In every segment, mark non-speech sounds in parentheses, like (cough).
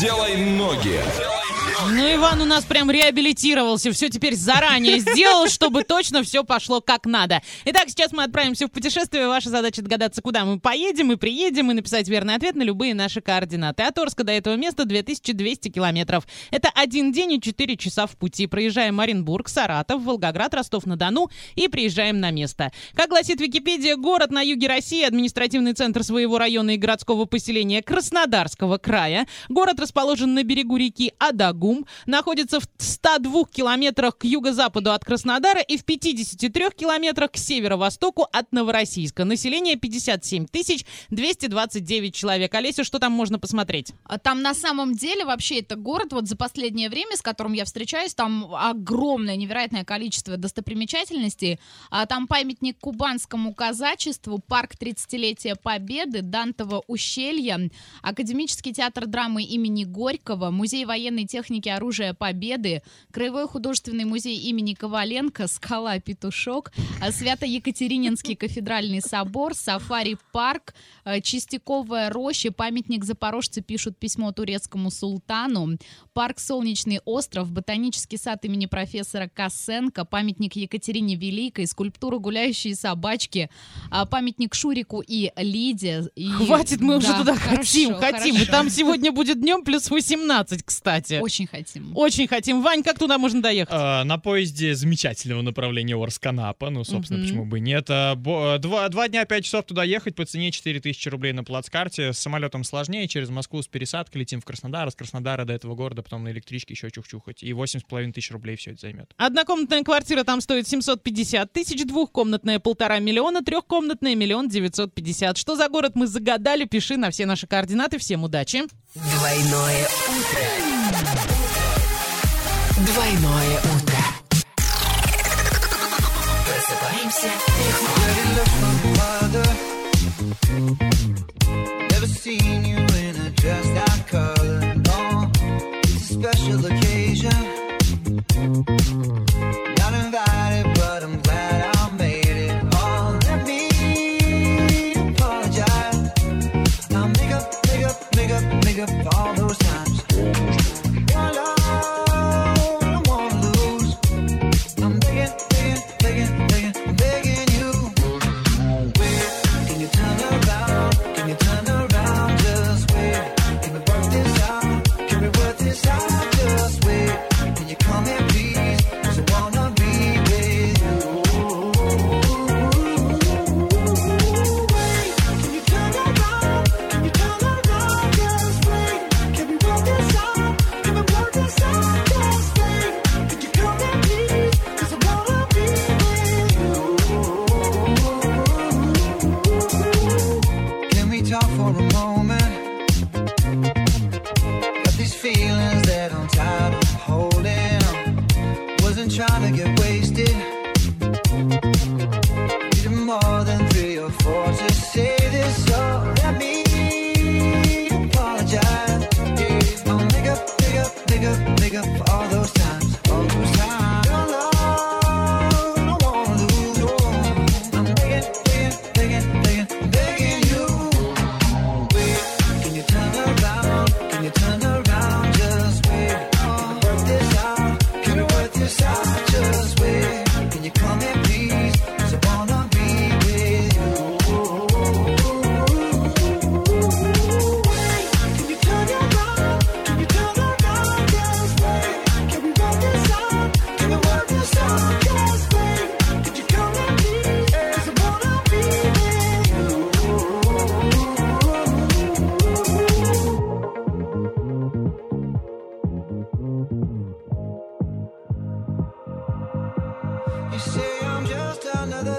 Делай ноги. Ну, Иван у нас прям реабилитировался, все теперь заранее сделал, чтобы точно все пошло как надо. Итак, сейчас мы отправимся в путешествие. Ваша задача догадаться, куда мы поедем и приедем, и написать верный ответ на любые наши координаты. От Орска до этого места 2200 километров. Это один день и 4 часа в пути. Проезжаем Оренбург, Саратов, Волгоград, Ростов-на-Дону и приезжаем на место. Как гласит Википедия, город на юге России, административный центр своего района и городского поселения Краснодарского края. Город расположен на берегу реки Адагу, Сум находится в 102 километрах к юго-западу от Краснодара и в 53 километрах к северо-востоку от Новороссийска. Население 57 тысяч 229 человек. Олеся, что там можно посмотреть? А Там на самом деле вообще это город, вот за последнее время, с которым я встречаюсь, там огромное, невероятное количество достопримечательностей. А Там памятник кубанскому казачеству, парк 30-летия Победы, Дантово ущелье, Академический театр драмы имени Горького, музей военной техники оружия Победы, Краевой художественный музей имени Коваленко, Скала Петушок, а, Свято-Екатерининский кафедральный собор, Сафари-парк, а, Чистяковая роща, памятник запорожцы пишут письмо турецкому султану, парк Солнечный остров, ботанический сад имени профессора Косенко, памятник Екатерине Великой, скульптура гуляющие собачки, а, памятник Шурику и Лиде. И- Хватит, мы уже Да, туда хорошо, хотим, хотим. И хорошо. там сегодня будет днем плюс 18, кстати. Очень хотим. Очень хотим. Вань, как туда можно доехать? А, на поезде замечательного направления Орск-Анапа, ну, собственно, Мгм. почему бы и нет. А, бо- два, два дня, пять часов туда ехать по цене 4000 рублей на плацкарте. С самолетом сложнее, через Москву с пересадкой летим в Краснодар, а с Краснодара до этого города, потом на электричке еще чух-чухать. И 8,5 тысяч рублей все это займет. Однокомнатная квартира там стоит 750 тысяч, двухкомнатная полтора миллиона, трехкомнатная миллион девятьсот пятьдесят. Что за город мы загадали? Пиши на все наши координаты. Всем удачи! Двойное утро. Двойное утро. Просыпаемся special occasion.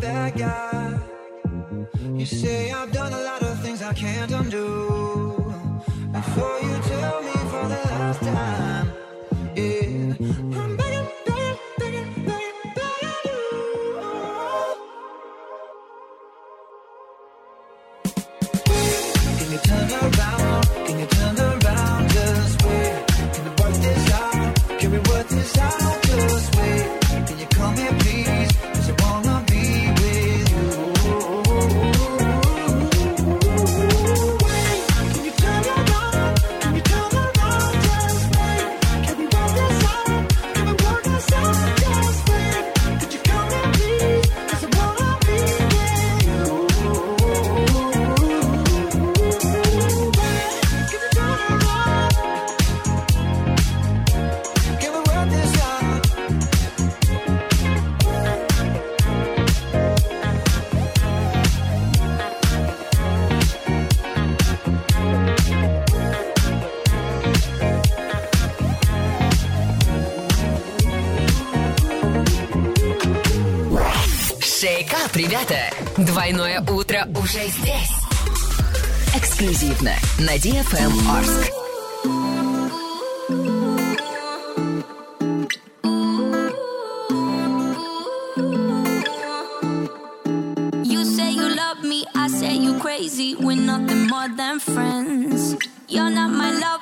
bad guy. You say I've done a lot of things I can't undo. Before you tell me for the last time, yeah, I'm begging, begging, begging, begging, begging you. Can you turn around? Can you turn around? Just wait. Can we work this out? Can we work this out? Ватсап, ребята! Двойное утро уже здесь. Эксклюзивно на DFM Орск. Love crazy. Nothing more than friends. You're not my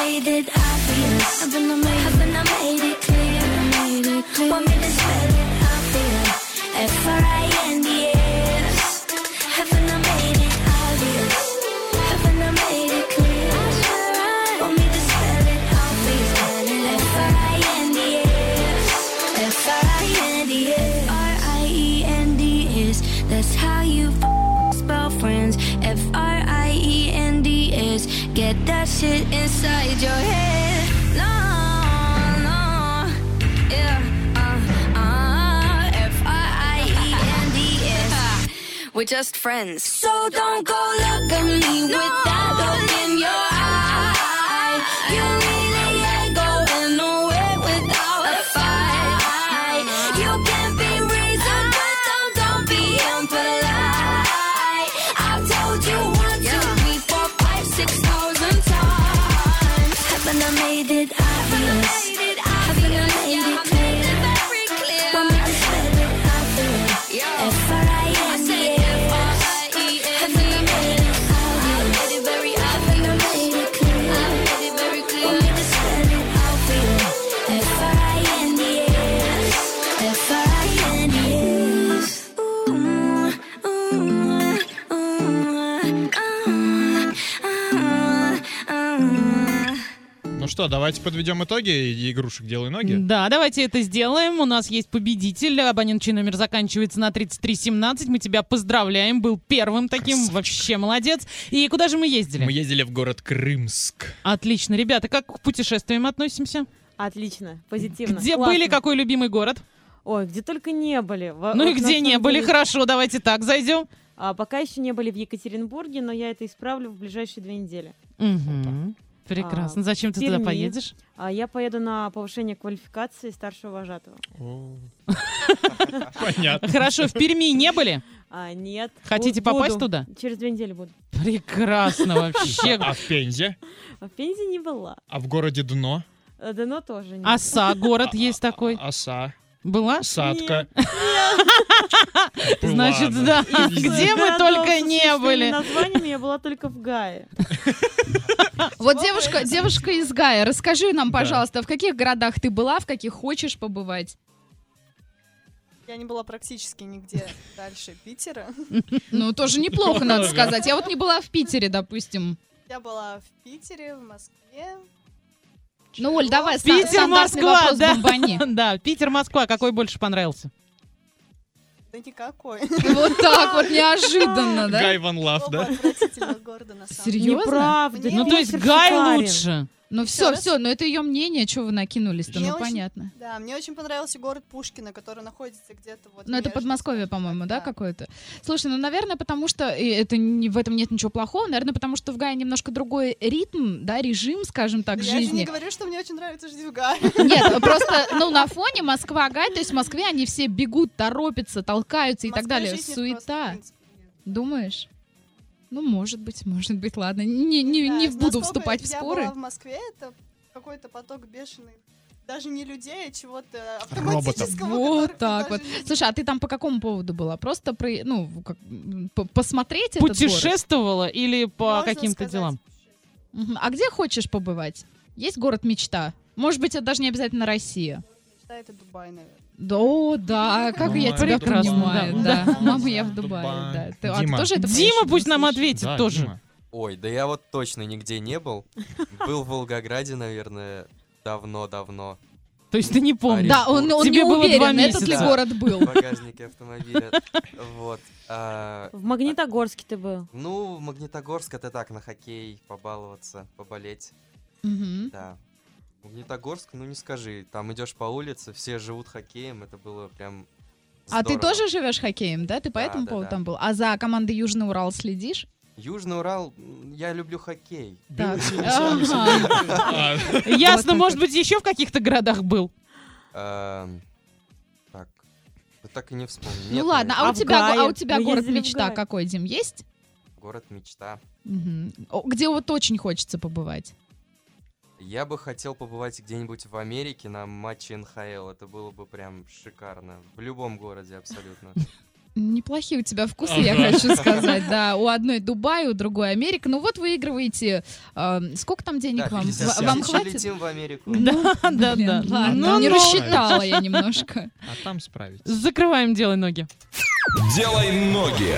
made it obvious? Haven't I made, haven't I made it clear? Made it clear. Want me to spell it you? F R I N D S. Haven't I made it obvious? Haven't I made it clear? Want me to spell it out for? F R I N D S. F R I N D S. R I E N D S. That's how you f- spell friends. F R I Get that shit inside your head. No, no, yeah. Uh, uh, F R I E N D S. We're just friends. So don't go look at me with that look in your eye. You что, давайте подведем итоги игрушек «Делай ноги». Да, давайте это сделаем. У нас есть победитель. Абонент, чей номер заканчивается на 3317. Мы тебя поздравляем. Был первым таким. Красавчик. Вообще молодец. И куда же мы ездили? Мы ездили в город Крымск. Отлично. Ребята, как к путешествиям относимся? Отлично, позитивно. Где классно. были? Какой любимый город? Ой, где только не были. Во- Ну и вот на где не были? деле, Хорошо, давайте так зайдем. а, пока еще не были в Екатеринбурге, но я это исправлю в ближайшие две недели. Мгм. Прекрасно. А, Зачем ты туда поедешь? А я поеду на повышение квалификации старшего вожатого. (laughs) Понятно. Хорошо, в Перми не были? А, нет. Хотите бу- попасть буду. туда? Через две недели буду. Прекрасно вообще. А в Пензе? А в Пензе не была. А в городе Дно? А, Дано тоже нет. Оса, город есть такой. Оса. Была? Садка. (laughs) Значит, да. (laughs) Где мы только не были. названиями я была только в Гае. (laughs) Вот девушка, девушка из Гая, расскажи нам, пожалуйста, в каких городах ты была, в каких хочешь побывать? Я не была практически нигде дальше Питера. Ну, тоже неплохо, надо сказать. Я вот не была в Питере, допустим. Я была в Питере, в Москве. Ну, Оль, давай, Питер, Москва, вопрос да. бомбани. (laughs) Да, Питер, Москва. Какой больше понравился? Да никакой. (laughs) Вот так вот, (laughs) неожиданно, да? Гай Ван Лав, да? Серьезно? Неправда. Ну, то есть Гай лучше. Ну все, все, но это ее мнение, что вы накинулись-то, ну очень- понятно. Да, мне очень понравился город Пушкино, который находится где-то вот Ну, это Подмосковье, по-моему, так, да, какое-то? Слушай, ну, наверное, потому что и это не, в этом нет ничего плохого, наверное, потому что в Гае немножко другой ритм, да, режим, скажем так, Да Я же не жизни. говорю, что мне очень нравится жить в Гае. (laughs) Нет, просто, ну, на фоне Москва-Гай, то есть в Москве они все бегут, торопятся, толкаются и так далее. жизни Суета. Думаешь? Ну, может быть, может быть, ладно. Не, не, Да, не буду вступать в Я споры. была в Москве, это какой-то поток бешеный. Даже не людей, а чего-то автоматического. Вот так вот. не- Слушай, а ты там по какому поводу была? Просто про, ну, как, м, п- посмотреть этот город? Путешествовала или по Можно каким-то сказать, делам? Мгм. А где хочешь побывать? Есть город мечта? Может быть, это даже не обязательно Россия. Да, это Дубай, наверное. Да, да, как я Дубай, тебя прекрасно, понимаю. да. Да, мама, я в. Дубае. Да. Ты, а ты Дима. тоже это Дима пусть нам ответит Да, тоже. Дима. Ой, да я вот точно нигде не был. Был в Волгограде, наверное, давно-давно. То есть ты не помнишь? Да, он, он Тебе не было два уверен, этот ли месяца. город был. В багажнике автомобиля. Вот. А, В Магнитогорске ты был. Ну, в Магнитогорск это так, на хоккей побаловаться, поболеть. Мгм. Да. Магнитогорск, ну не скажи, там идешь по улице, все живут хоккеем, это было прям А ты здорово. тоже живешь хоккеем, да? Ты по Да, этому да, поводу да. там был? А за командой Южный Урал следишь? Южный Урал, я люблю хоккей. (laughs) А, Ясно, может быть, еще в каких-то городах был. Эм, Так, так и не вспомню. Ну ладно, а А у в тебя, а у Гае? тебя город мечта какой, Дим, есть? Город мечта. Где вот очень хочется побывать? Я бы хотел побывать где-нибудь в Америке на матче НХЛ. Это было бы прям шикарно. В любом городе абсолютно. (laughs) Неплохие у тебя вкусы, я хочу сказать. Да, у одной Дубай, у другой Америка. Ну вот выигрываете. э, сколько там денег Да, вам? 50 В- Вам хватит? летим в Америку. Да, да, да. Ладно, Ну, не рассчитала я немножко. а там справитесь. Закрываем делай ноги. Делай ноги.